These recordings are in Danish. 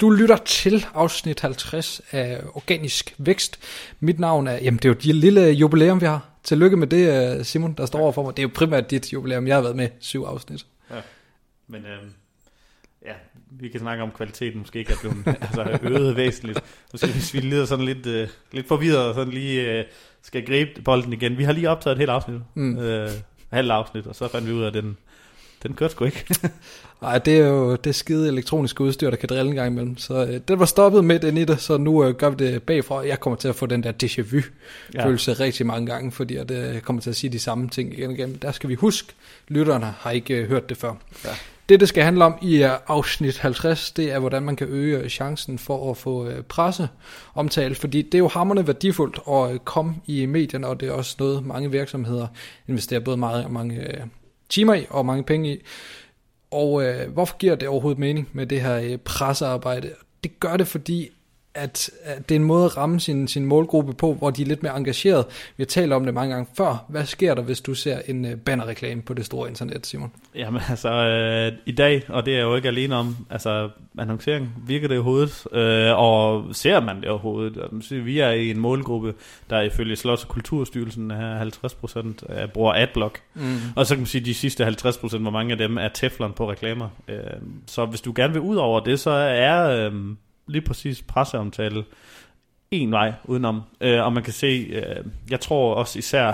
Du lytter til afsnit 50 af Organisk Vækst. Mit navn er, jamen det er jo det lille jubilæum, vi har. Tillykke med det, øh, Simon, der står overfor mig. Det er jo primært dit jubilæum. Jeg har været med syv afsnit. Ja. Men øh, ja, vi kan snakke om kvaliteten måske ikke er blevet altså, øget væsentligt. Måske hvis vi lider sådan lidt, øh, lidt forvirret og sådan lige øh, skal gribe bolden igen. Vi har lige optaget et helt afsnit. Mm. Øh, halvt afsnit, og så fandt vi ud af, at den, den kørte sgu ikke. Nej, det er jo det skide elektroniske udstyr, der kan drille en gang imellem. Så øh, det var stoppet midt ind i det, så nu øh, gør vi det bagfra. Jeg kommer til at få den der déjà vu-følelse ja. rigtig mange gange, fordi jeg øh, kommer til at sige de samme ting igen og igen. Der skal vi huske, lytterne har ikke øh, hørt det før. Ja. Det, det skal handle om i uh, afsnit 50, det er, hvordan man kan øge øh, chancen for at få uh, presse omtale, fordi det er jo hammerne værdifuldt at komme i medierne, og det er også noget, mange virksomheder investerer både meget, mange timer i og mange penge i. Og øh, hvorfor giver det overhovedet mening med det her øh, pressearbejde? Det gør det, fordi at, at det er en måde at ramme sin, sin målgruppe på, hvor de er lidt mere engageret. Vi har talt om det mange gange før. Hvad sker der, hvis du ser en uh, bannerreklame på det store internet, Simon? Jamen altså, øh, i dag, og det er jeg jo ikke alene om, altså annoncering, virker det i hovedet, øh, og ser man det i hovedet? Vi er i en målgruppe, der ifølge Slots- og Kulturstyrelsen er 50% af bruger adblock. Mm. Og så kan man sige, at de sidste 50%, hvor mange af dem er teflon på reklamer. Øh, så hvis du gerne vil ud over det, så er... Øh, lige præcis presseomtale en vej udenom. Øh, og man kan se, øh, jeg tror også især,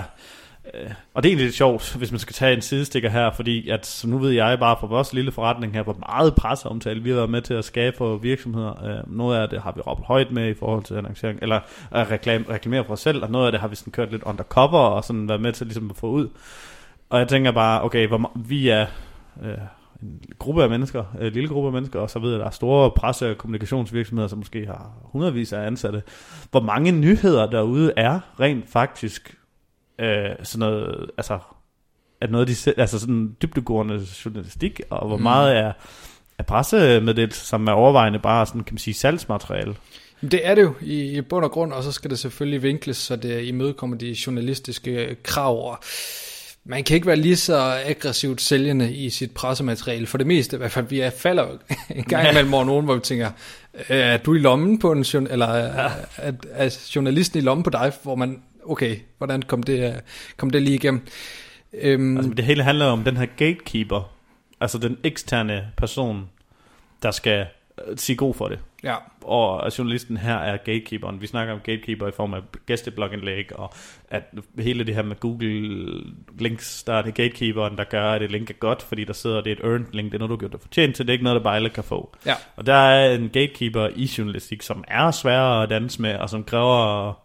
øh, og det er egentlig lidt sjovt, hvis man skal tage en sidestikker her, fordi at, så nu ved jeg bare fra vores lille forretning her, hvor meget presseomtale vi har været med til at skabe for virksomheder. Øh, noget af det har vi råbt højt med i forhold til annoncering, eller at reklame, reklamere for os selv, og noget af det har vi sådan kørt lidt undercover, og sådan været med til ligesom at få ud. Og jeg tænker bare, okay, hvor, vi er... Øh, gruppe af mennesker, en lille gruppe af mennesker, og så ved jeg, der er store presse- og kommunikationsvirksomheder, som måske har hundredvis af ansatte. Hvor mange nyheder derude er rent faktisk øh, sådan noget, altså, at noget af de, altså sådan dybdegående journalistik, og hvor mm. meget er, er pressemeddelelse, som er overvejende bare sådan, kan man sige, salgsmateriale. Det er det jo i, i bund og grund, og så skal det selvfølgelig vinkles, så det imødekommer de journalistiske krav og man kan ikke være lige så aggressivt sælgende i sit pressemateriale, for det meste i hvert fald. Vi er falder en gang imellem over nogen, hvor vi tænker, er du i lommen på en eller er, er, er journalisten i lommen på dig, hvor man, okay, hvordan kom det, kom det lige igennem? Øhm, altså, det hele handler om den her gatekeeper, altså den eksterne person, der skal øh, sige god for det. Ja. Og journalisten her er gatekeeperen. Vi snakker om gatekeeper i form af gæsteblogindlæg, og at hele det her med Google links, der er det gatekeeperen, der gør, at det link er godt, fordi der sidder, det er et earned link, det er noget, du har gjort dig fortjent til, det er ikke noget, der bare alle kan få. Ja. Og der er en gatekeeper i journalistik, som er sværere at danse med, og som kræver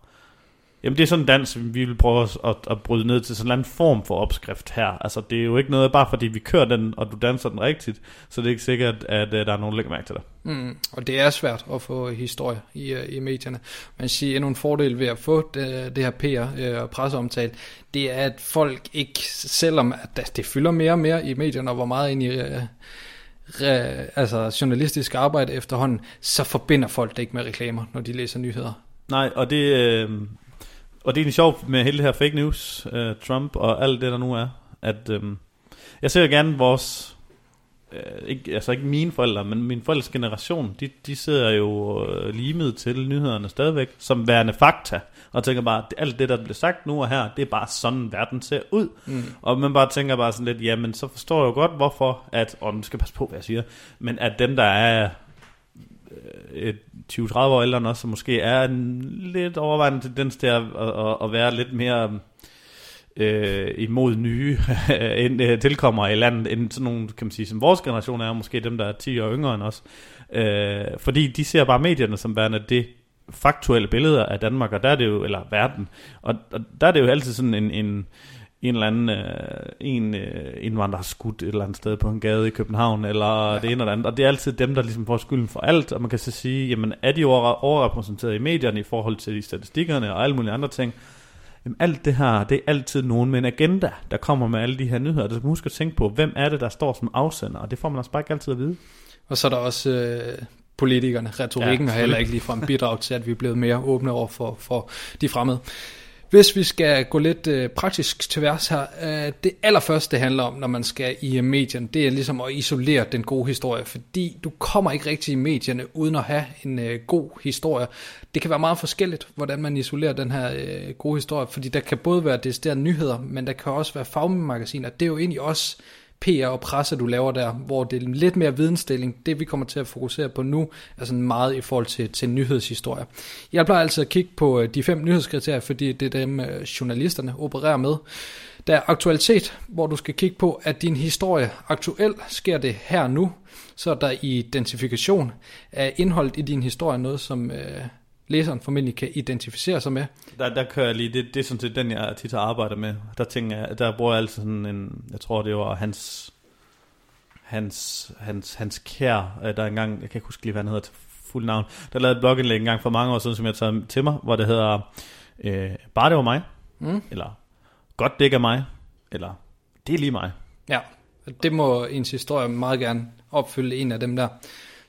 Jamen det er sådan en dans, vi vil prøve at, at, at bryde ned til sådan en form for opskrift her. Altså det er jo ikke noget, bare fordi vi kører den, og du danser den rigtigt, så det er ikke sikkert, at, at der er nogen, der lægger mærke til dig. Mm, og det er svært at få historie i, øh, i medierne. Man siger, endnu en fordel ved at få det, det her PR øh, og presseomtale, det er, at folk ikke, selvom at det fylder mere og mere i medierne, og hvor meget ind i... Øh, re, altså journalistisk arbejde efterhånden, så forbinder folk det ikke med reklamer, når de læser nyheder. Nej, og det, øh, og det er egentlig sjovt med hele det her fake news, uh, Trump og alt det, der nu er, at um, jeg ser gerne vores, uh, ikke, altså ikke mine forældre, men min forældres generation, de, de sidder jo uh, limet til nyhederne stadigvæk, som værende fakta, og tænker bare, at alt det, der bliver sagt nu og her, det er bare sådan, verden ser ud. Mm. Og man bare tænker bare sådan lidt, jamen så forstår jeg jo godt, hvorfor, at, og nu skal passe på, hvad jeg siger, men at dem, der er Øh, 20-30 år ældre end os, som måske er en lidt overvejende tendens til at, at, at være lidt mere øh, imod nye end, øh, tilkommer i landet, end sådan nogle, kan man sige, som vores generation er, måske dem, der er 10 år yngre end os. Øh, fordi de ser bare medierne som værende det faktuelle billeder af Danmark, og der er det jo, eller verden, og, og der er det jo altid sådan en, en en eller anden øh, en øh, indvandrer har skudt et eller andet sted på en gade i København, eller ja. det ene eller andet. Og det er altid dem, der ligesom får skylden for alt, og man kan så sige, jamen er de overrepræsenteret i medierne i forhold til de statistikkerne og alle mulige andre ting. Jamen alt det her, det er altid nogen med en agenda, der kommer med alle de her nyheder. Du skal huske at tænke på, hvem er det, der står som afsender, og det får man også bare ikke altid at vide. Og så er der også øh, politikerne. Retorikken ja, har heller ikke ligefrem bidrag til, at vi er blevet mere åbne over for, for de fremmede. Hvis vi skal gå lidt øh, praktisk til værs her, øh, det allerførste det handler om, når man skal i medierne, det er ligesom at isolere den gode historie, fordi du kommer ikke rigtig i medierne uden at have en øh, god historie. Det kan være meget forskelligt, hvordan man isolerer den her øh, gode historie, fordi der kan både være der nyheder, men der kan også være fagmagasiner. Det er jo egentlig også PR og presse, du laver der, hvor det er lidt mere vidensdeling. Det vi kommer til at fokusere på nu, er sådan meget i forhold til, til nyhedshistorier. Jeg plejer altså at kigge på øh, de fem nyhedskriterier, fordi det er dem, øh, journalisterne opererer med. Der er aktualitet, hvor du skal kigge på, at din historie aktuel sker det her nu, så er der identifikation af indholdet i din historie noget, som øh, læseren formentlig kan identificere sig med. Der, der kører jeg lige, det, det er sådan set den, jeg tit arbejder med. Der tænker jeg, der bruger jeg altid sådan en, jeg tror det var hans, hans, hans, hans kær, øh, der engang, jeg kan ikke huske lige, hvad han hedder til fuld navn, der lavede et blogindlæg engang for mange år siden, som jeg tager til mig, hvor det hedder, øh, bare det var mig, mm. eller godt det ikke er mig, eller det er lige mig. Ja, det må ens historie meget gerne opfylde en af dem der.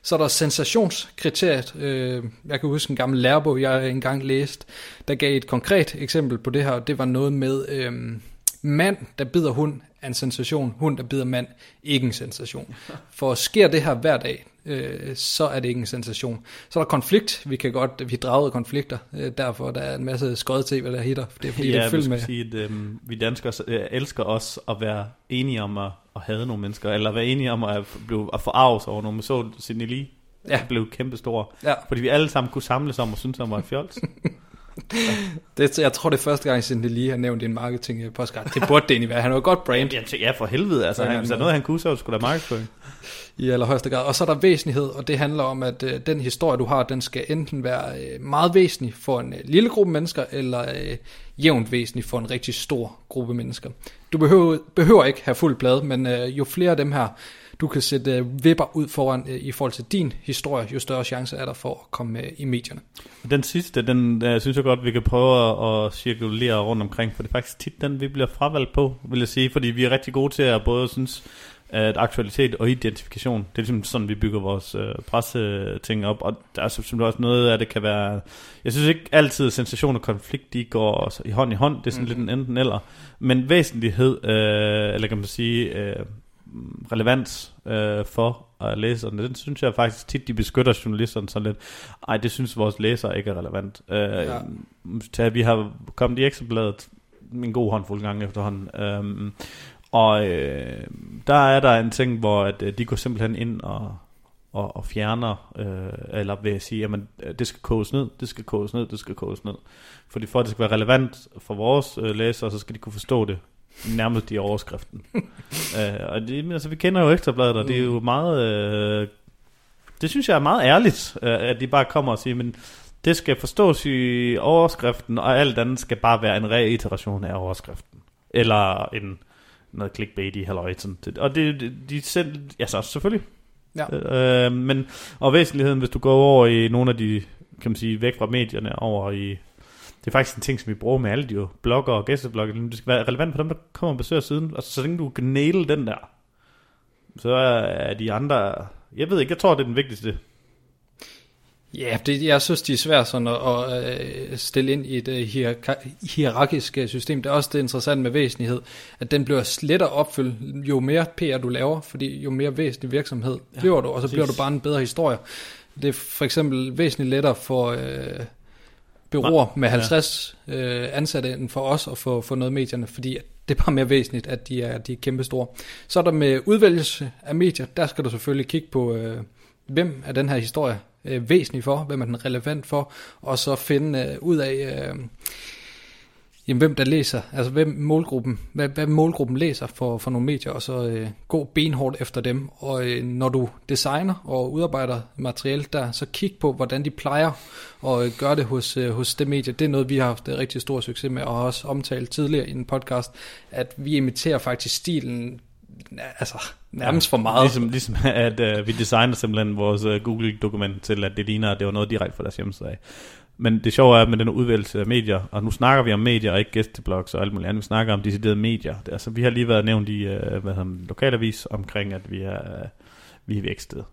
Så er der sensationskriteriet. Øh, jeg kan huske en gammel lærebog, jeg engang læst, der gav et konkret eksempel på det her, og det var noget med øh, mand, der bider hund, er en sensation. Hund, der bider mand, ikke en sensation. For sker det her hver dag, øh, så er det ikke en sensation. Så er der konflikt. Vi kan godt, vi drager konflikter. Øh, derfor der er en masse skøjet hvad der hitter. Det er fordi, ja, det er fyldt med. Sige, at, øh, vi danskere øh, elsker os at være enige om at, at have nogle mennesker, eller være enige om at, blive, at forarves over nogle. Så Sidney Lee ja. blev kæmpestor. Ja. Fordi vi alle sammen kunne samles om og synes, han var et fjols. det, jeg tror, det er første gang, siden det lige har nævnt en marketing podcast. Det burde det egentlig være. Han var et godt brand. Ja, for helvede. Altså, han, er noget, han kunne, så skulle der markedsføring. I allerhøjeste grad. Og så er der væsentlighed, og det handler om, at øh, den historie, du har, den skal enten være øh, meget væsentlig for en øh, lille gruppe mennesker, eller øh, jævnt væsentlig for en rigtig stor gruppe mennesker. Du behøver, behøver ikke have fuld blad, men øh, jo flere af dem her, du kan sætte øh, vipper ud foran øh, i forhold til din historie, jo større chance er der for at komme øh, i medierne. Den sidste, den øh, synes jeg godt, vi kan prøve at, at cirkulere rundt omkring, for det er faktisk tit den, vi bliver fravalgt på, vil jeg sige, fordi vi er rigtig gode til at både synes, at aktualitet og identifikation, det er ligesom sådan, vi bygger vores øh, presse-ting op, og der er selvfølgelig også noget af det kan være, jeg synes ikke altid, at sensation og konflikt, de går i hånd i hånd, det er sådan mm-hmm. lidt en enten eller, men væsentlighed, øh, eller kan man sige, øh, relevans øh, for uh, læserne. Den synes jeg faktisk tit, de beskytter journalisterne sådan lidt. Ej, det synes vores læsere ikke er relevant. Øh, ja. Vi har kommet i ekstrabladet en god håndfuld gange efterhånden. Øh, og øh, der er der en ting, hvor at, øh, de går simpelthen ind og, og, og fjerner, øh, eller vil jeg sige, jamen, det skal koges ned, det skal koges ned, det skal koges ned. Fordi for at det skal være relevant for vores øh, læsere, så skal de kunne forstå det nærmest i overskriften. øh, og det, altså, vi kender jo Ekstrabladet, og det er jo mm. meget... Øh, det synes jeg er meget ærligt, øh, at de bare kommer og siger, men det skal forstås i overskriften, og alt andet skal bare være en reiteration af overskriften. Eller en noget clickbait i halløjten. Og det, de, de selv, altså selvfølgelig. Ja. Øh, men, og væsentligheden, hvis du går over i nogle af de, kan man sige, væk fra medierne, over i det er faktisk en ting, som vi bruger med alle de jo blogger og gæsteblogger. Det skal være relevant for dem, der kommer og besøger siden. Altså, så længe du kan den der, så er de andre... Jeg ved ikke, jeg tror, det er den vigtigste. Ja, det, jeg synes, det er svært sådan at, at øh, stille ind i et uh, hierarkisk øh, system. Det er også det interessante med væsentlighed, at den bliver lettere opfyldt, jo mere PR du laver, fordi jo mere væsentlig virksomhed ja, bliver du, og så præcis. bliver du bare en bedre historie. Det er for eksempel væsentligt lettere for... Uh, byråer med 50 ja. øh, ansatte end for os at få, få noget medierne, fordi det er bare mere væsentligt, at de er, de er kæmpe store. Så er der med udvælgelse af medier, der skal du selvfølgelig kigge på, øh, hvem er den her historie øh, væsentlig for, hvem er den relevant for, og så finde øh, ud af, øh, jamen, hvem der læser, altså hvem målgruppen, hvad, hvad målgruppen læser for, for nogle medier, og så øh, gå benhårdt efter dem. Og øh, når du designer og udarbejder materiale der, så kig på, hvordan de plejer at øh, gøre det hos, øh, hos det medie. Det er noget, vi har haft rigtig stor succes med, og har også omtalt tidligere i en podcast, at vi imiterer faktisk stilen altså nærmest for meget. Ligesom, ligesom at uh, vi designer simpelthen vores uh, Google-dokument til, at det ligner, at det var noget direkte fra deres hjemmeside af. Men det sjove er med den udvælgelse af medier, og nu snakker vi om medier og ikke gæsteblogs og alt muligt andet, vi snakker om deciderede medier. Det, altså, vi har lige været nævnt i uh, hvad hedder, lokalavis omkring, at vi er, uh, vi er vækstet.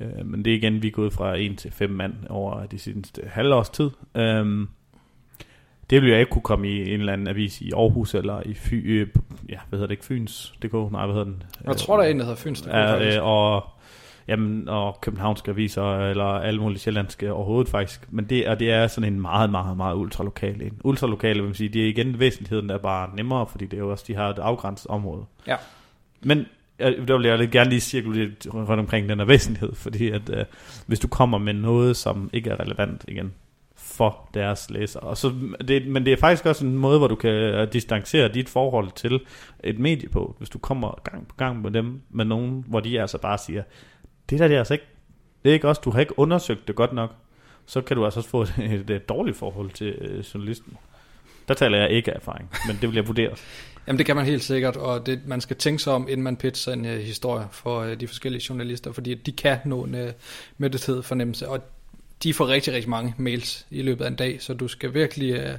Uh, men det er igen, vi er gået fra 1 til 5 mand over de sidste halvårs tid. Uh, Det ville jeg ikke kunne komme i en eller anden avis i Aarhus eller i Fy, øh, ja, hvad hedder det ikke, Fyns DK, nej, hvad hedder den? Jeg tror, der er en, der hedder Fyns DK, ja, øh, og, jamen, og københavnske aviser, eller alle mulige sjællandske overhovedet faktisk. Men det, og det er sådan en meget, meget, meget ultralokal en. Ultralokale, vil man sige, det er igen væsentligheden, der er bare nemmere, fordi det er jo også, de har et afgrænset område. Ja. Men der vil jeg lidt gerne lige cirkulere rundt omkring den her væsentlighed, fordi at øh, hvis du kommer med noget, som ikke er relevant igen, for deres læsere. Og så, det, men det er faktisk også en måde, hvor du kan øh, distancere dit forhold til et medie på, hvis du kommer gang på gang med dem, med nogen, hvor de altså bare siger, det der det er altså ikke, det er ikke også, du har ikke undersøgt det godt nok, så kan du altså også få et, et, et dårligt forhold til øh, journalisten. Der taler jeg ikke af erfaring, men det vil jeg vurdere. Jamen det kan man helt sikkert, og det, man skal tænke sig om, inden man pitcher en uh, historie for uh, de forskellige journalister, fordi de kan nå en uh, mættethed fornemmelse, og de får rigtig, rigtig mange mails i løbet af en dag, så du skal virkelig uh,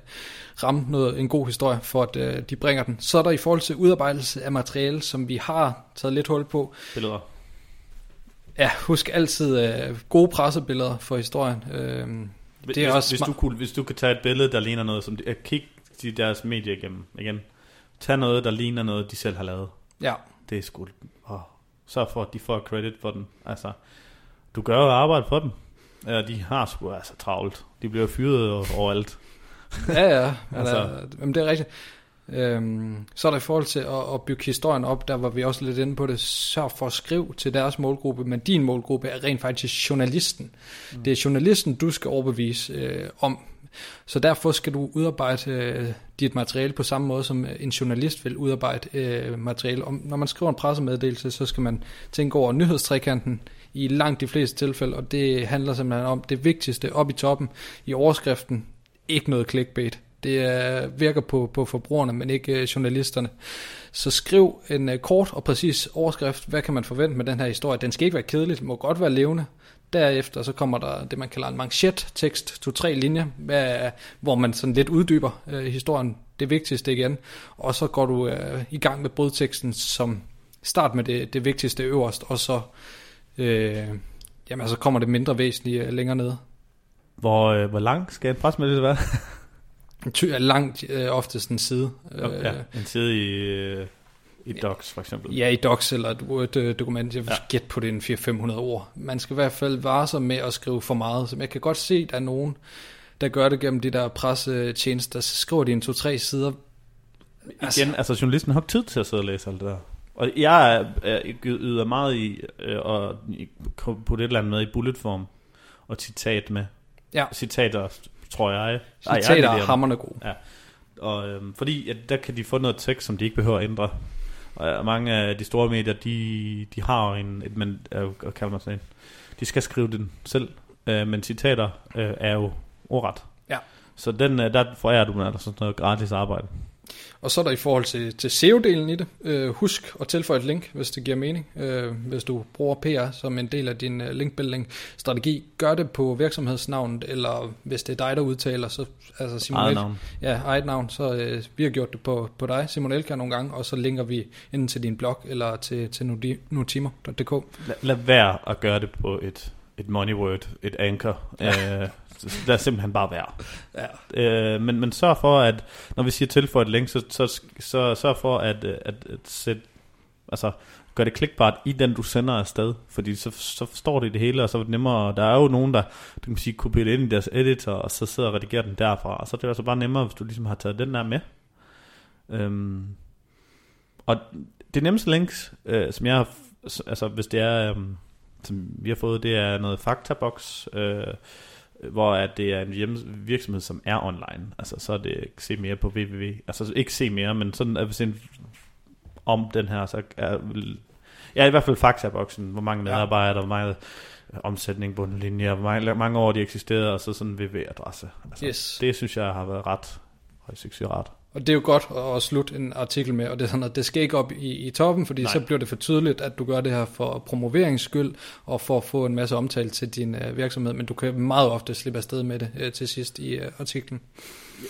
ramme noget, en god historie, for at uh, de bringer den. Så er der i forhold til udarbejdelse af materiale, som vi har taget lidt hul på. Billeder. Ja, husk altid uh, gode pressebilleder for historien. Uh, det er hvis, også hvis, du kunne, hvis du kan tage et billede, der ligner noget, som kig de deres medier igennem igen. Tag noget, der ligner noget, de selv har lavet. Ja. Det er sgu... Oh, så for, at de får credit for den. Altså, du gør jo arbejde for dem. Ja, de har sgu altså travlt. De bliver fyret overalt. ja, ja. altså. men det er rigtigt. Øhm, så er der i forhold til at, at bygge historien op, der var vi også lidt inde på det, sørg for at skrive til deres målgruppe, men din målgruppe er rent faktisk journalisten. Mm. Det er journalisten, du skal overbevise øh, om, så derfor skal du udarbejde øh, dit materiale på samme måde, som en journalist vil udarbejde øh, materiale. Om, når man skriver en pressemeddelelse, så skal man tænke over nyhedstrekanten i langt de fleste tilfælde, og det handler simpelthen om det vigtigste op i toppen i overskriften. Ikke noget clickbait. Det er, virker på, på forbrugerne, men ikke øh, journalisterne. Så skriv en uh, kort og præcis overskrift. Hvad kan man forvente med den her historie? Den skal ikke være kedelig, den må godt være levende. Derefter så kommer der det, man kalder en manchet-tekst, to-tre linjer, hvad, hvor man sådan lidt uddyber øh, historien, det vigtigste igen. Og så går du øh, i gang med brødteksten, som start med det, det vigtigste øverst, og så, øh, jamen, så kommer det mindre væsentlige længere ned. Hvor, øh, hvor lang skal en presmeddelelse være? langt øh, oftest en side. Okay, ja, en side i... Øh i Docs for eksempel? Ja, i Docs eller et Word-dokument. Jeg vil ja. gætte på det en 400-500 ord. Man skal i hvert fald vare sig med at skrive for meget. Så jeg kan godt se, at der er nogen, der gør det gennem de der pressetjenester, så skriver de en to-tre sider. Altså, Igen, altså journalisten har ikke tid til at sidde og læse alt det der. Og jeg er, er yder meget i øh, at putte et eller andet med i bulletform og citat med. Ja. Citater, tror jeg. Citater er hammerne gode. Ja. Og, øhm, fordi at der kan de få noget tekst, som de ikke behøver at ændre. Og mange af de store medier, de, de har en, et, man, hvad kalder man sådan de skal skrive den selv, øh, men citater øh, er jo ordret. Ja. Så den, øh, der får jeg du med sådan noget gratis arbejde. Og så er der i forhold til, til SEO-delen i det, øh, husk at tilføje et link, hvis det giver mening. Øh, hvis du bruger PR som en del af din uh, linkbuilding-strategi, gør det på virksomhedsnavnet, eller hvis det er dig, der udtaler, så altså Simon eget navn. Ja, eget navn, så øh, vi har gjort det på, på dig, Simon Elker, nogle gange, og så linker vi enten til din blog, eller til, til nutimer.dk. Lad, lad være at gøre det på et, et money word, et anchor. Ja. Øh, er simpelthen bare værd. Ja. Øh, men, men sørg for, at når vi siger tilføj et link, så, så, så sørg for at, at, at sætte, altså, gør det klikbart i den, du sender afsted. Fordi så, så forstår det det hele, og så er det nemmere. Der er jo nogen, der du kan sige, kopierer det ind i deres editor, og så sidder og redigerer den derfra. Og så er det altså bare nemmere, hvis du ligesom har taget den der med. Øhm, og det nemmeste links, øh, som jeg har, altså hvis det er, øh, som vi har fået, det er noget faktabox, øh, hvor at det er en virksomhed, som er online. Altså, så er det se mere på www. Altså, ikke se mere, men sådan, at hvis en, om den her, så er, ja, i hvert fald faktaboksen, hvor mange medarbejdere, ja. hvor meget omsætning, bundlinjer, hvor mange, mange år de eksisterede, og så sådan en www-adresse. Altså, yes. Det synes jeg har været ret højsuccesret. Og det er jo godt at, slutte en artikel med, og det er sådan, at det skal ikke op i, i toppen, fordi Nej. så bliver det for tydeligt, at du gør det her for promoveringens skyld, og for at få en masse omtale til din uh, virksomhed, men du kan meget ofte slippe afsted med det uh, til sidst i uh, artiklen.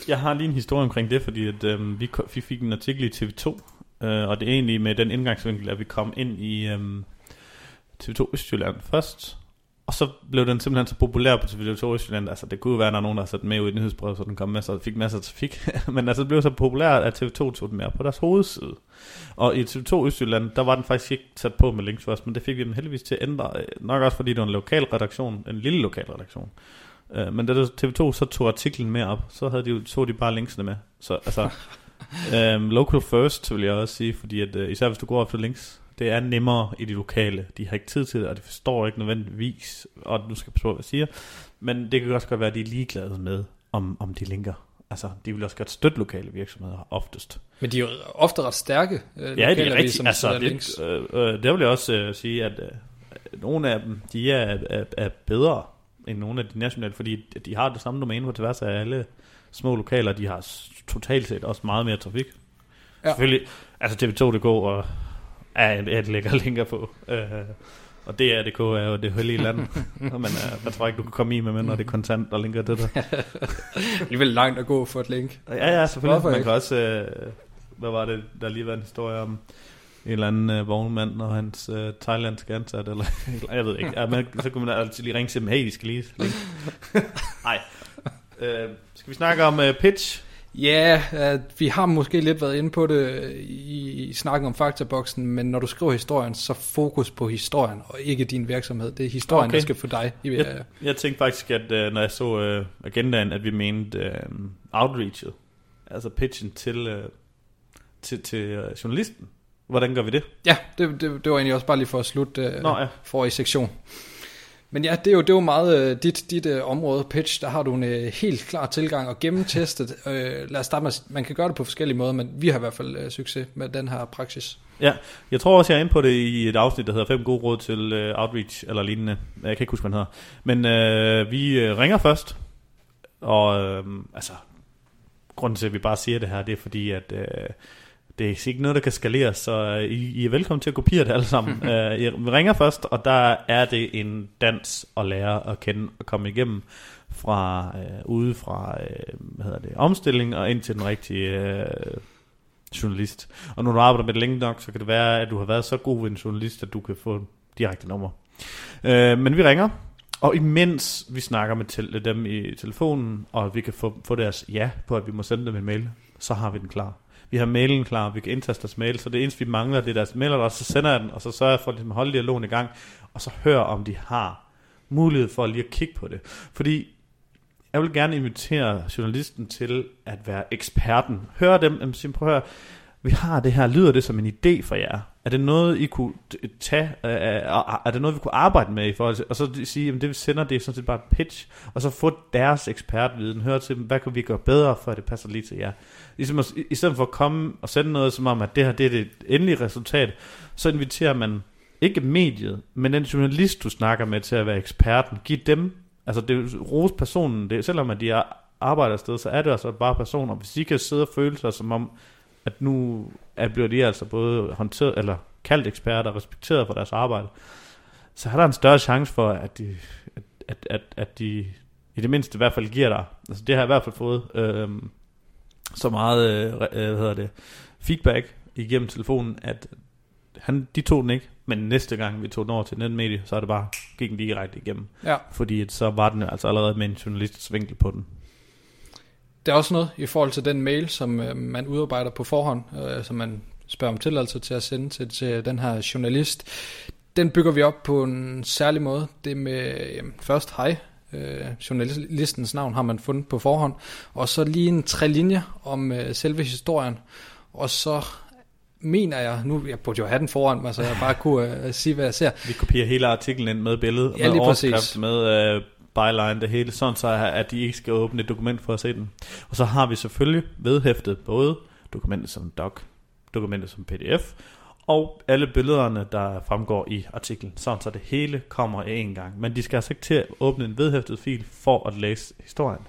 Jeg har lige en historie omkring det, fordi at, um, vi, vi fik en artikel i TV2, uh, og det er egentlig med den indgangsvinkel, at vi kom ind i um, TV2 Østjylland først, og så blev den simpelthen så populær på TV2 Østjylland. Altså, det kunne jo være, at der er nogen, der har sat med ud i nyhedsbrevet, så den kom masser, fik masser af trafik. Men altså, det blev så populær, at TV2 tog den mere på deres hovedside. Og i TV2 Østjylland, der var den faktisk ikke sat på med links først, men det fik vi dem heldigvis til at ændre. Nok også fordi det var en lokal redaktion, en lille lokal redaktion. Uh, men da TV2 så tog artiklen med op, så havde de, tog de bare linksene med. Så altså, um, local first vil jeg også sige, fordi at, uh, især hvis du går efter links, det er nemmere i de lokale. De har ikke tid til det, og de forstår ikke nødvendigvis, og nu skal jeg prøve, hvad jeg siger. Men det kan også godt være, at de er ligeglade med, om, om de linker. Altså, de vil også godt støtte lokale virksomheder oftest. Men de er jo ofte ret stærke. Øh, ja, de er rigtig, altså, det, øh, øh, det vil jeg også øh, sige, at øh, nogle af dem, de er, er, er bedre end nogle af de nationale, fordi de har det samme domæne på tværs af alle små lokaler, de har totalt set også meget mere trafik. Ja. Selvfølgelig, altså TV2.dk og er et, et lækker linker på. Øh, og DR.dk er jo det hellige land. Men uh, jeg tror ikke, du kan komme i med, når det er kontant og linker det der. Alligevel langt at gå for et link. Ja, ja, selvfølgelig. Hvorfor Man ikke? kan også... Uh, hvad var det, der lige var en historie om en eller anden uh, vognmand og hans uh, thailandske ansat, eller jeg ved ikke. Ja, men, så kunne man altid lige ringe til dem, hey, de skal lige. Nej. Uh, skal vi snakke om uh, pitch? Ja, uh, vi har måske lidt været inde på det i, i snakken om faktaboksen, men når du skriver historien, så fokus på historien, og ikke din virksomhed. Det er historien, okay. der skal få dig. Jeg, jeg tænkte faktisk, at uh, når jeg så uh, agendaen, at vi mente uh, outreachet, altså pitchen til, uh, til, til uh, journalisten. Hvordan gør vi det? Ja, det, det, det var egentlig også bare lige for at slutte uh, Nå, ja. for i sektion. Men ja, det er jo, det er jo meget øh, dit, dit uh, område, pitch. Der har du en uh, helt klar tilgang og gennemtestet. Uh, lad os starte med, man kan gøre det på forskellige måder, men vi har i hvert fald uh, succes med den her praksis. Ja, jeg tror også, jeg er inde på det i et afsnit, der hedder 5 gode råd til uh, outreach eller lignende. Jeg kan ikke huske, hvad den hedder. Men uh, vi uh, ringer først, og uh, altså, grunden til, at vi bare siger det her, det er fordi, at... Uh, det er ikke noget, der kan skalere, så I, I er velkommen til at kopiere det alle sammen. uh, vi ringer først, og der er det en dans at lære at kende og komme igennem fra uh, ude fra uh, hvad hedder det, omstilling og ind til den rigtige uh, journalist. Og når du arbejder med det længe nok, så kan det være, at du har været så god ved en journalist, at du kan få direkte nummer. Uh, men vi ringer, og imens vi snakker med til, dem i telefonen, og vi kan få, få deres ja på, at vi må sende dem en mail, så har vi den klar vi har mailen klar, vi kan indtaste deres mail, så det eneste vi mangler, det er deres og så sender jeg den, og så sørger jeg for ligesom at ligesom holde dialogen i gang, og så hører, om de har mulighed for lige at kigge på det. Fordi jeg vil gerne invitere journalisten til at være eksperten. Hør dem, sige, prøv at høre, vi har det her, lyder det som en idé for jer? Er det noget, I kunne tage, øh, øh er det noget, vi kunne arbejde med i forhold til, og så sige, at det vi sender, det er sådan set bare et pitch, og så få deres ekspertviden, høre til dem, hvad kan vi gøre bedre, for at det passer lige til jer. Ligesom at, i stedet for at komme og sende noget som om, at det her det er det endelige resultat, så inviterer man ikke mediet, men den journalist, du snakker med til at være eksperten, giv dem, altså det ros personen, det, selvom at de er arbejder sted, så er det altså bare personer. Hvis de kan sidde og føle sig som om, at nu er, bliver de altså både håndteret, eller kaldt eksperter og respekteret for deres arbejde, så har der en større chance for, at de, at, at, at, at de i det mindste i hvert fald giver dig, altså det har jeg i hvert fald fået øh, så meget øh, øh, hvad hedder det, feedback igennem telefonen, at han, de tog den ikke, men næste gang vi tog den over til netmedie, så er det bare, gik den direkte igennem. Ja. Fordi at så var den altså allerede med en journalists vinkel på den. Der er også noget i forhold til den mail, som øh, man udarbejder på forhånd, øh, som man spørger om tilladelse til at sende til, til den her journalist. Den bygger vi op på en særlig måde. Det med jamen, først hej, øh, journalistens navn har man fundet på forhånd, og så lige en tre linjer om øh, selve historien, og så mener jeg, nu jeg burde jo have den foran mig, så jeg bare kunne øh, sige, hvad jeg ser. Vi kopierer hele artiklen ind med billede, ja, med overskrift, med øh, byline, det hele, sådan så at de ikke skal åbne et dokument for at se den. Og så har vi selvfølgelig vedhæftet både dokumentet som doc, dokumentet som pdf, og alle billederne, der fremgår i artiklen, sådan så det hele kommer en gang. Men de skal altså ikke til at åbne en vedhæftet fil for at læse historien.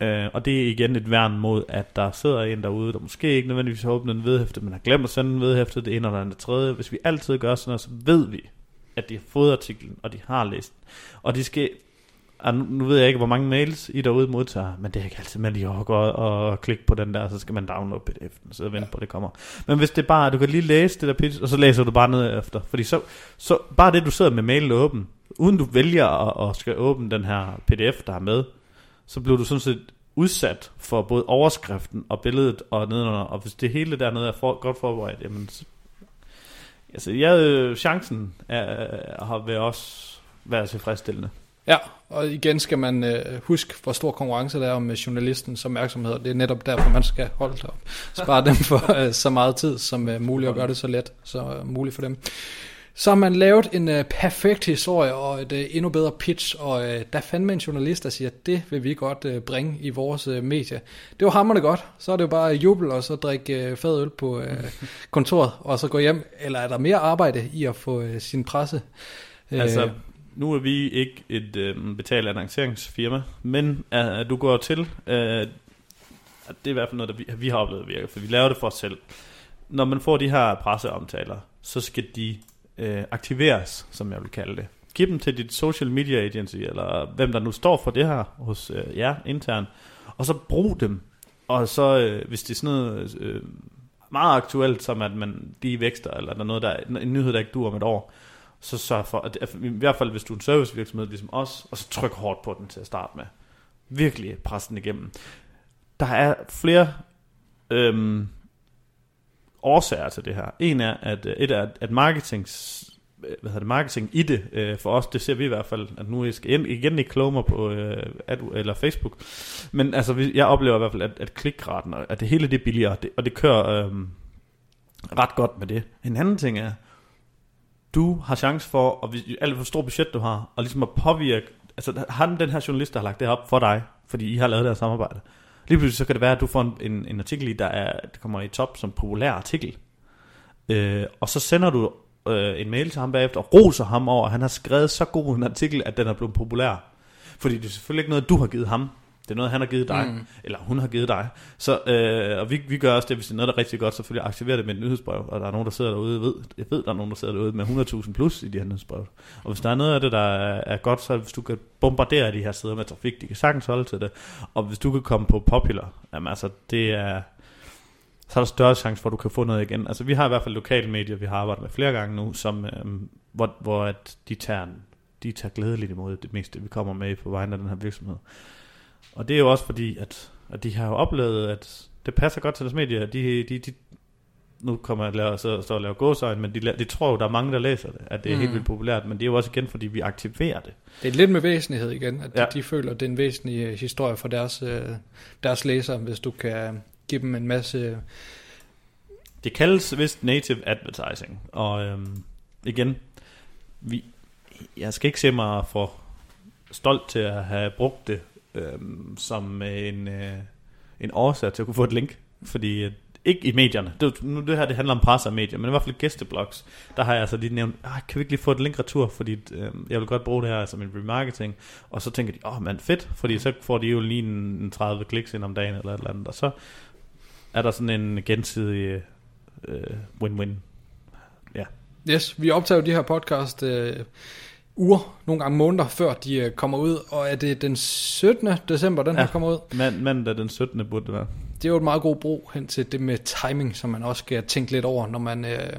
Uh, og det er igen et værn mod, at der sidder en derude, der måske ikke nødvendigvis har åbnet en vedhæftet, men har glemt at sende en vedhæftet, det ene eller andet tredje. Hvis vi altid gør sådan noget, så ved vi, at de har fået artiklen, og de har læst den. Og de skal og nu, ved jeg ikke, hvor mange mails I derude modtager, men det er ikke altid, man lige at gå og, klikke på den der, så skal man downloade pdf'en, så vente ja. på, at det kommer. Men hvis det er bare, du kan lige læse det der pitch, og så læser du bare ned efter. Fordi så, så bare det, du sidder med mailen åben, uden du vælger at, at skal åbne den her pdf, der er med, så bliver du sådan set udsat for både overskriften og billedet og nedenunder, og hvis det hele dernede er for, godt forberedt, jamen, så, altså, ja, øh, chancen er, har ved også været tilfredsstillende. Ja, og igen skal man øh, huske, hvor stor konkurrence der er om journalistens opmærksomhed. Det er netop derfor, man skal holde op. Spare dem for øh, så meget tid som øh, muligt, og gøre det så let som øh, muligt for dem. Så har man lavet en øh, perfekt historie og et øh, endnu bedre pitch, og øh, der fandt man en journalist, der siger, det vil vi godt øh, bringe i vores øh, medie. Det var hammerne godt. Så er det jo bare jubel, og så drikke øh, fadøl på øh, kontoret, og så gå hjem. Eller er der mere arbejde i at få øh, sin presse? Øh, altså, nu er vi ikke et øh, betalt annonceringsfirma, men øh, du går til, øh, det er i hvert fald noget, der vi, vi har oplevet virker, for vi laver det for os selv. Når man får de her presseomtaler, så skal de øh, aktiveres, som jeg vil kalde det. Giv dem til dit social media agency, eller hvem der nu står for det her hos øh, jer internt, og så brug dem. Og så, øh, hvis det er sådan noget øh, meget aktuelt, som at man lige vækster, eller der er noget, der en nyhed, der ikke dur om et år, så sørg for, at, i hvert fald hvis du er en servicevirksomhed ligesom os, og så tryk hårdt på den til at starte med. Virkelig presse den igennem. Der er flere øhm, årsager til det her. En er, at øh, et er, at marketings, øh, hvad hedder det, marketing i det, øh, for os, det ser vi i hvert fald, at nu skal igen ikke kloge mig på øh, ad, eller Facebook, men altså, jeg oplever i hvert fald, at, at klikraten, at det hele det er billigere, det, og det kører øh, ret godt med det. En anden ting er, du har chance for, og hvis, alt for stor budget du har, og ligesom at påvirke, altså han, den her journalist, der har lagt det op for dig, fordi I har lavet det her samarbejde, lige pludselig så kan det være, at du får en, en, en artikel i, der, er, der kommer i top som populær artikel, øh, og så sender du øh, en mail til ham bagefter, og roser ham over, at han har skrevet så god en artikel, at den er blevet populær. Fordi det er selvfølgelig ikke noget, du har givet ham. Det er noget, han har givet dig, mm. eller hun har givet dig. Så, øh, og vi, vi gør også det, hvis det er noget, der er rigtig godt, selvfølgelig aktiverer det med et nyhedsbrev, og der er nogen, der sidder derude, ved, jeg ved, der er nogen, der sidder derude med 100.000 plus i de her nyhedsbrev. Og hvis der er noget af det, der er, er godt, så hvis du kan bombardere de her sider med trafik, de kan sagtens holde til det. Og hvis du kan komme på popular, jamen altså, det er, så er der større chance for, at du kan få noget igen. Altså vi har i hvert fald lokale medier, vi har arbejdet med flere gange nu, som, øhm, hvor, hvor at de tager, de tager glædeligt imod det meste, vi kommer med på vegne af den her virksomhed. Og det er jo også fordi, at, at de har jo oplevet, at det passer godt til deres medier. De, de, de, nu kommer jeg at så, så lave gåsøjne, men de, de tror jo, der er mange, der læser det, at det er mm. helt vildt populært, men det er jo også igen, fordi vi aktiverer det. Det er lidt med væsentlighed igen, at ja. de, de føler, at det er en væsentlig øh, historie for deres, øh, deres læsere, hvis du kan give dem en masse... Det kaldes vist native advertising, og øhm, igen, vi, jeg skal ikke se mig for stolt til at have brugt det Øhm, øh, som en, øh, en årsag til at kunne få et link. Fordi øh, ikke i medierne. Det, nu det her det handler om presse og medier, men i hvert fald gæsteblogs. Der har jeg altså lige nævnt, ah, kan vi ikke lige få et link retur, fordi øh, jeg vil godt bruge det her som en remarketing. Og så tænker de, åh oh, man fedt, fordi så får de jo lige en 30 kliks ind om dagen eller et eller andet. Og så er der sådan en gensidig øh, øh win-win. Ja. Yes, vi optager jo de her podcast øh, uger, nogle gange måneder før de øh, kommer ud, og er det den 17. december, den ja, her kommer ud? Mand, mandag den 17. burde det være. Det er jo et meget god brug hen til det med timing, som man også skal tænke lidt over, når man øh,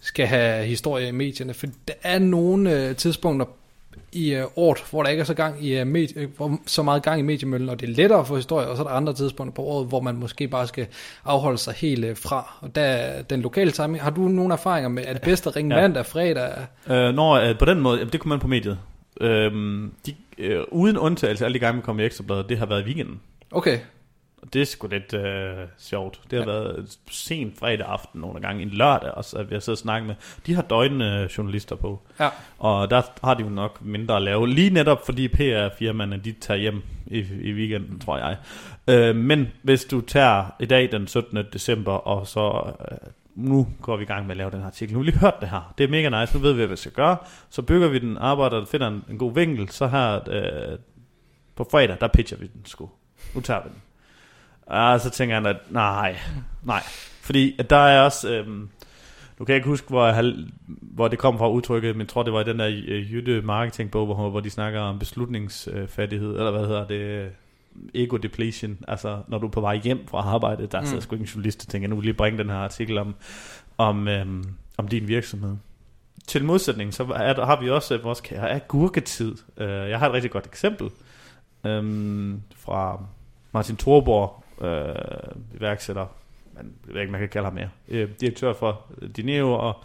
skal have historie i medierne, for der er nogle øh, tidspunkter i uh, året, hvor der ikke er så, gang i, uh, medie, hvor, så meget gang i mediemøllen, og det er lettere at få historie, og så er der andre tidspunkter på året, hvor man måske bare skal afholde sig helt uh, fra. Og der den lokale timing, har du nogle erfaringer med, at det bedste at ringe ja. mandag, fredag? Øh, når, uh, på den måde, det kunne man på mediet. Uh, de, uh, uden undtagelse, alle de gange, vi kom i Ekstrabladet, det har været i weekenden. Okay. Og det er sgu lidt øh, sjovt. Det har ja. været sent fredag aften nogle gange, en lørdag også, at vi har siddet og snakket med. De har døgnende journalister på. Ja. Og der har de jo nok mindre at lave. Lige netop fordi PR-firmaerne, de tager hjem i, i weekenden, tror jeg. Øh, men hvis du tager i dag den 17. december, og så... Øh, nu går vi i gang med at lave den her artikel. Nu har vi lige hørt det her. Det er mega nice. Nu ved vi, hvad vi skal gøre. Så bygger vi den, arbejder og finder en, en god vinkel. Så her øh, på fredag, der pitcher vi den sgu. Nu tager vi den. Og så tænker han, at nej, nej. Fordi at der er også... Øhm, nu kan jeg ikke huske, hvor, jeg, hvor det kom fra udtrykket, men jeg tror, det var i den der uh, Jytte marketingbog, hvor, hvor de snakker om beslutningsfattighed, eller hvad hedder det, ego depletion, altså når du er på vej hjem fra arbejde, der mm. så sgu ikke en journalist, der tænker, nu vil lige bringe den her artikel om, om, øhm, om din virksomhed. til modsætning, så er har vi også vores kære agurketid. Jeg har et rigtig godt eksempel um, fra Martin Thorborg, uh, iværksætter, man, jeg ved ikke, man kan kalde ham mere, uh, direktør for Dineo og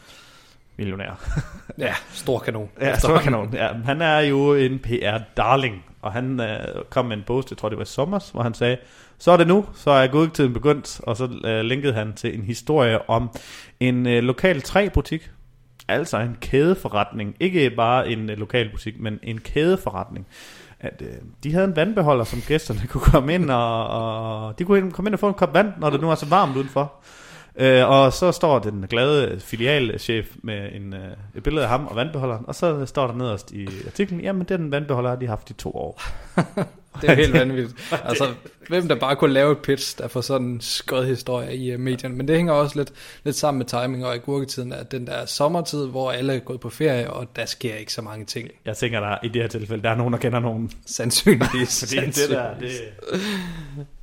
millionær. ja, stor kanon. Ja, stor kanon. Ja, han er jo en PR-darling, og han uh, kom med en post, jeg tror det var i sommer, hvor han sagde, så er det nu, så er godtiden begyndt, og så uh, linkede han til en historie om en uh, lokal træbutik, altså en kædeforretning, ikke bare en uh, lokal butik, men en kædeforretning, at øh, de havde en vandbeholder, som gæsterne kunne komme ind, og, og de kunne komme ind og få en kop vand, når det nu er så varmt udenfor. Øh, og så står den glade filialchef med en, øh, et billede af ham og vandbeholderen, og så står der nederst i artiklen, jamen den vandbeholder har de haft i to år. det er helt vanvittigt. Altså, hvem der bare kunne lave et pitch, der får sådan en skød historie i uh, medierne. Men det hænger også lidt, lidt sammen med timing og i gurketiden, at den der sommertid, hvor alle er gået på ferie, og der sker ikke så mange ting. Jeg tænker, der i det her tilfælde, der er nogen, der kender nogen. Sandsynligvis. Fordi det der, det...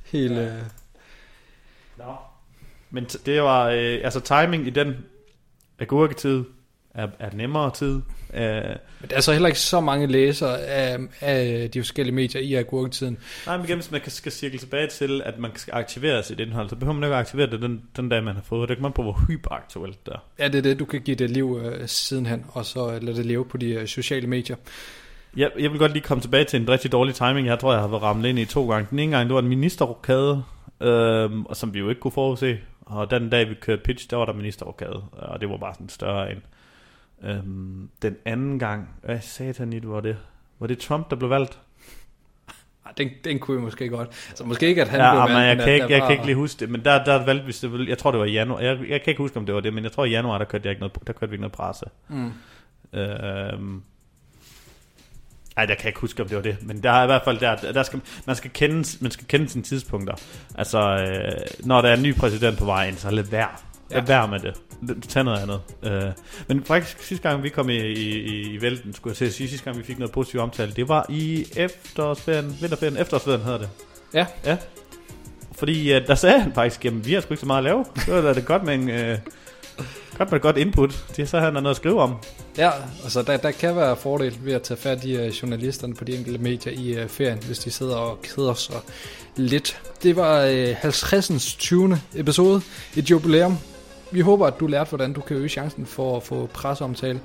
Helt... Ja. Uh... Men det var, øh, altså timing i den agurketid er, er nemmere tid. Øh, men der er så heller ikke så mange læsere af, af de forskellige medier i agurketiden. Nej, men igen, hvis man skal cirkle tilbage til, at man skal aktivere sit indhold, så behøver man ikke at aktivere det den, den dag, man har fået det. kan man på, hvor hyperaktuelt det er. Ja, det er det. Du kan give det liv øh, sidenhen, og så lade det leve på de øh, sociale medier. Jeg, jeg vil godt lige komme tilbage til en rigtig dårlig timing. Jeg tror, jeg har været ramt ind i to gange. Den ene gang, det var en ministerrokade, øh, som vi jo ikke kunne forudse. Og den dag, vi kørte pitch, der var der ministerrokade, og det var bare sådan større end. Øhm, den anden gang, hvad satan i det var det? Var det Trump, der blev valgt? Den, den kunne jeg måske godt. Så måske ikke, at han ja, blev valgt. Men jeg, kan ikke, jeg kan ikke lige huske det, men der, der valgte vi det, jeg tror det var i januar, jeg, jeg kan ikke huske, om det var det, men jeg tror i januar, der kørte, jeg ikke noget, der kørte vi ikke noget presse. Mm. Øhm, Nej, jeg kan ikke huske, om det var det. Men der er i hvert fald, der, der skal, man, skal kende, man skal kende sine tidspunkter. Altså, øh, når der er en ny præsident på vejen, så lad være. Lad ja. være med det. Tag noget andet. Øh, men faktisk, sidste gang vi kom i, i, i vælten, skulle jeg sige, sidste gang vi fik noget positivt omtale, det var i efterårsferien, vinterferien, efterårsferien hedder det. Ja. Ja. Fordi uh, der sagde han faktisk, jamen vi har sgu ikke så meget at lave. Så er det godt med en... Uh, Godt med godt input. Det er så han noget at skrive om. Ja, altså der, der kan være fordel ved at tage fat i uh, journalisterne på de enkelte medier i uh, ferien, hvis de sidder og keder sig lidt. Det var uh, 50. 20. episode, et jubilæum. Vi håber, at du lærte, hvordan du kan øge chancen for at få presseomtale.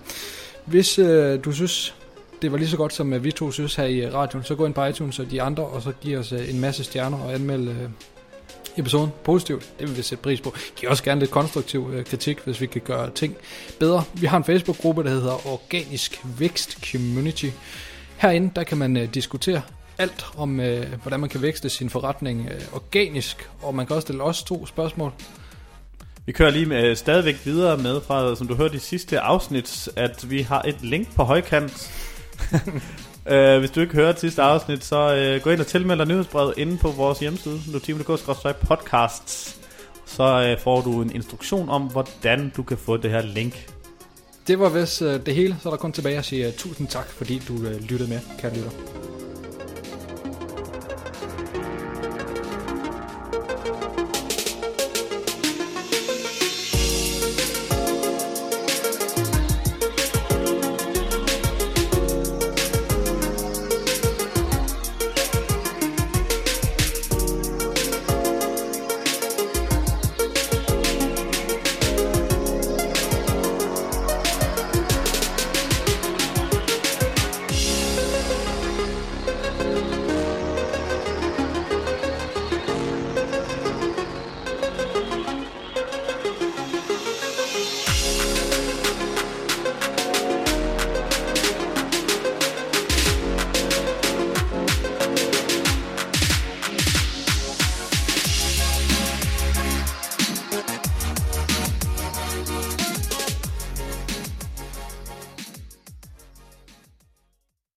Hvis uh, du synes, det var lige så godt, som vi to synes her i radioen, så gå ind på iTunes og de andre, og så giv os en masse stjerner og anmeld uh, episoden positivt. Det vil vi sætte pris på. Giv også gerne lidt konstruktiv øh, kritik, hvis vi kan gøre ting bedre. Vi har en Facebook-gruppe, der hedder Organisk Vækst Community. Herinde, der kan man øh, diskutere alt om, øh, hvordan man kan vækste sin forretning øh, organisk, og man kan også stille os to spørgsmål. Vi kører lige med, stadigvæk videre med fra, som du hørte i sidste afsnit, at vi har et link på højkant Uh, hvis du ikke hører sidste afsnit, så uh, gå ind og tilmeld dig nyhedsbrevet inde på vores hjemmeside, nutime.dk-podcasts. Så uh, får du en instruktion om, hvordan du kan få det her link. Det var vist uh, det hele, så er der kun tilbage at sige uh, tusind tak, fordi du uh, lyttede med, kære lytter.